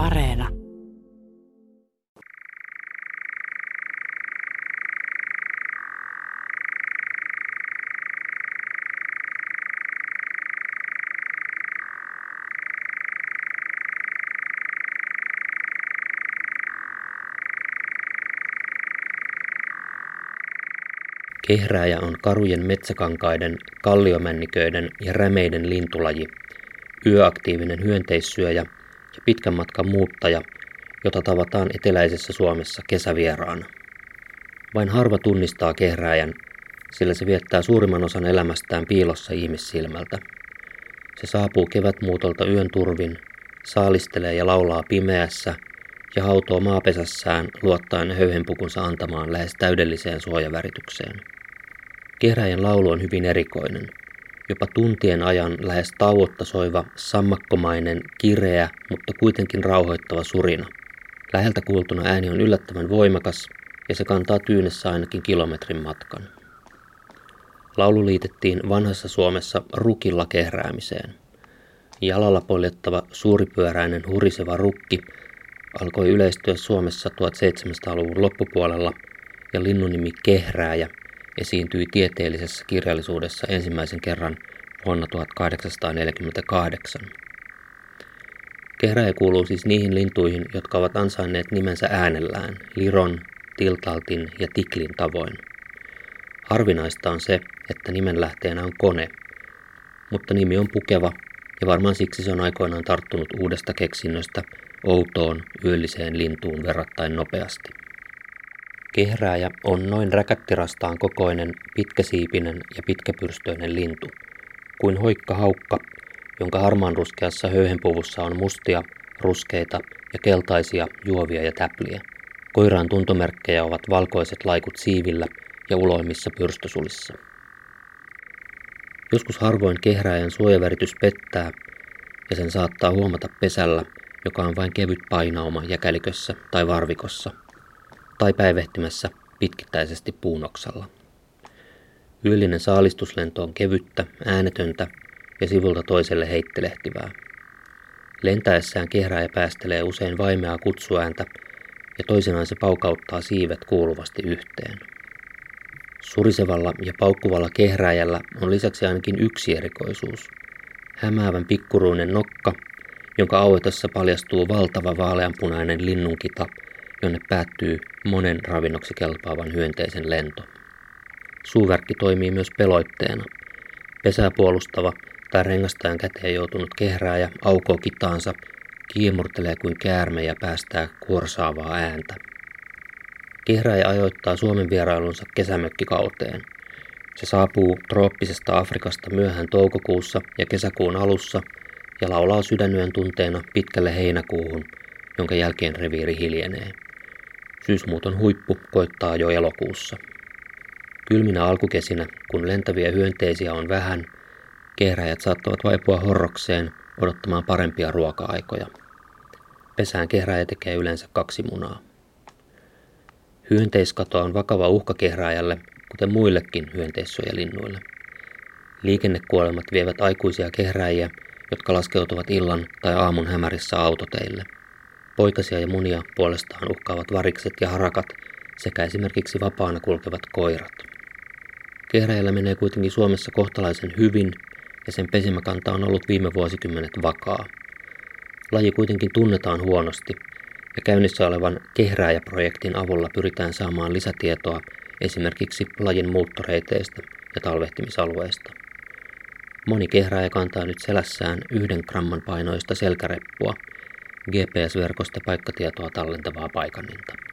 Areena. Kehrääjä on karujen metsäkankaiden, kalliomänniköiden ja rämeiden lintulaji, yöaktiivinen hyönteissyöjä pitkän matkan muuttaja, jota tavataan eteläisessä Suomessa kesävieraana. Vain harva tunnistaa kehrääjän, sillä se viettää suurimman osan elämästään piilossa ihmissilmältä. Se saapuu kevätmuutolta yön turvin, saalistelee ja laulaa pimeässä ja hautoo maapesässään luottaen höyhenpukunsa antamaan lähes täydelliseen suojaväritykseen. Kehräjän laulu on hyvin erikoinen. Jopa tuntien ajan lähes tauotta soiva, sammakkomainen, kireä, mutta kuitenkin rauhoittava surina. Läheltä kuultuna ääni on yllättävän voimakas ja se kantaa tyynessä ainakin kilometrin matkan. Laulu liitettiin vanhassa Suomessa rukilla kehräämiseen. Jalalla poljettava suuripyöräinen huriseva rukki alkoi yleistyä Suomessa 1700-luvun loppupuolella ja linnunimi kehrääjä esiintyi tieteellisessä kirjallisuudessa ensimmäisen kerran vuonna 1848. Kehräjä kuuluu siis niihin lintuihin, jotka ovat ansainneet nimensä äänellään, liron, tiltaltin ja tiklin tavoin. Harvinaista on se, että nimen lähteenä on kone, mutta nimi on pukeva ja varmaan siksi se on aikoinaan tarttunut uudesta keksinnöstä outoon yölliseen lintuun verrattain nopeasti. Kehrääjä on noin räkättirastaan kokoinen, pitkäsiipinen ja pitkäpyrstöinen lintu, kuin hoikka haukka, jonka harmaanruskeassa höyhenpuvussa on mustia, ruskeita ja keltaisia juovia ja täpliä. Koiraan tuntomerkkejä ovat valkoiset laikut siivillä ja uloimmissa pyrstösulissa. Joskus harvoin kehrääjän suojaväritys pettää ja sen saattaa huomata pesällä, joka on vain kevyt painauma jäkälikössä tai varvikossa – tai päivehtimässä pitkittäisesti puunoksalla. Yöllinen saalistuslento on kevyttä, äänetöntä ja sivulta toiselle heittelehtivää. Lentäessään kehrää ja päästelee usein vaimeaa kutsuääntä ja toisenaan se paukauttaa siivet kuuluvasti yhteen. Surisevalla ja paukkuvalla kehrääjällä on lisäksi ainakin yksi erikoisuus. Hämäävän pikkuruinen nokka, jonka auetessa paljastuu valtava vaaleanpunainen linnunkita – jonne päättyy monen ravinnoksi kelpaavan hyönteisen lento. Suuverkki toimii myös peloitteena. Pesää puolustava tai rengastajan käteen joutunut kehrääjä aukoo kitaansa, kiemurtelee kuin käärme ja päästää kuorsaavaa ääntä. Kehrääjä ajoittaa Suomen vierailunsa kesämökkikauteen. Se saapuu trooppisesta Afrikasta myöhään toukokuussa ja kesäkuun alussa ja laulaa sydänyön tunteena pitkälle heinäkuuhun, jonka jälkeen reviiri hiljenee. Syysmuuton huippu koittaa jo elokuussa. Kylminä alkukesinä, kun lentäviä hyönteisiä on vähän, kehräjät saattavat vaipua horrokseen odottamaan parempia ruoka-aikoja. Pesään kehräjä tekee yleensä kaksi munaa. Hyönteiskato on vakava uhka kehräjälle, kuten muillekin hyönteissuojalinnuille. Liikennekuolemat vievät aikuisia kehräjiä, jotka laskeutuvat illan tai aamun hämärissä autoteille – Poikasia ja munia puolestaan uhkaavat varikset ja harakat sekä esimerkiksi vapaana kulkevat koirat. Kehräjällä menee kuitenkin Suomessa kohtalaisen hyvin ja sen pesimäkanta on ollut viime vuosikymmenet vakaa. Laji kuitenkin tunnetaan huonosti ja käynnissä olevan kehrääjäprojektin avulla pyritään saamaan lisätietoa esimerkiksi lajin muuttoreiteistä ja talvehtimisalueista. Moni kehrääjä kantaa nyt selässään yhden gramman painoista selkäreppua – GPS-verkosta paikkatietoa tallentavaa paikanninta.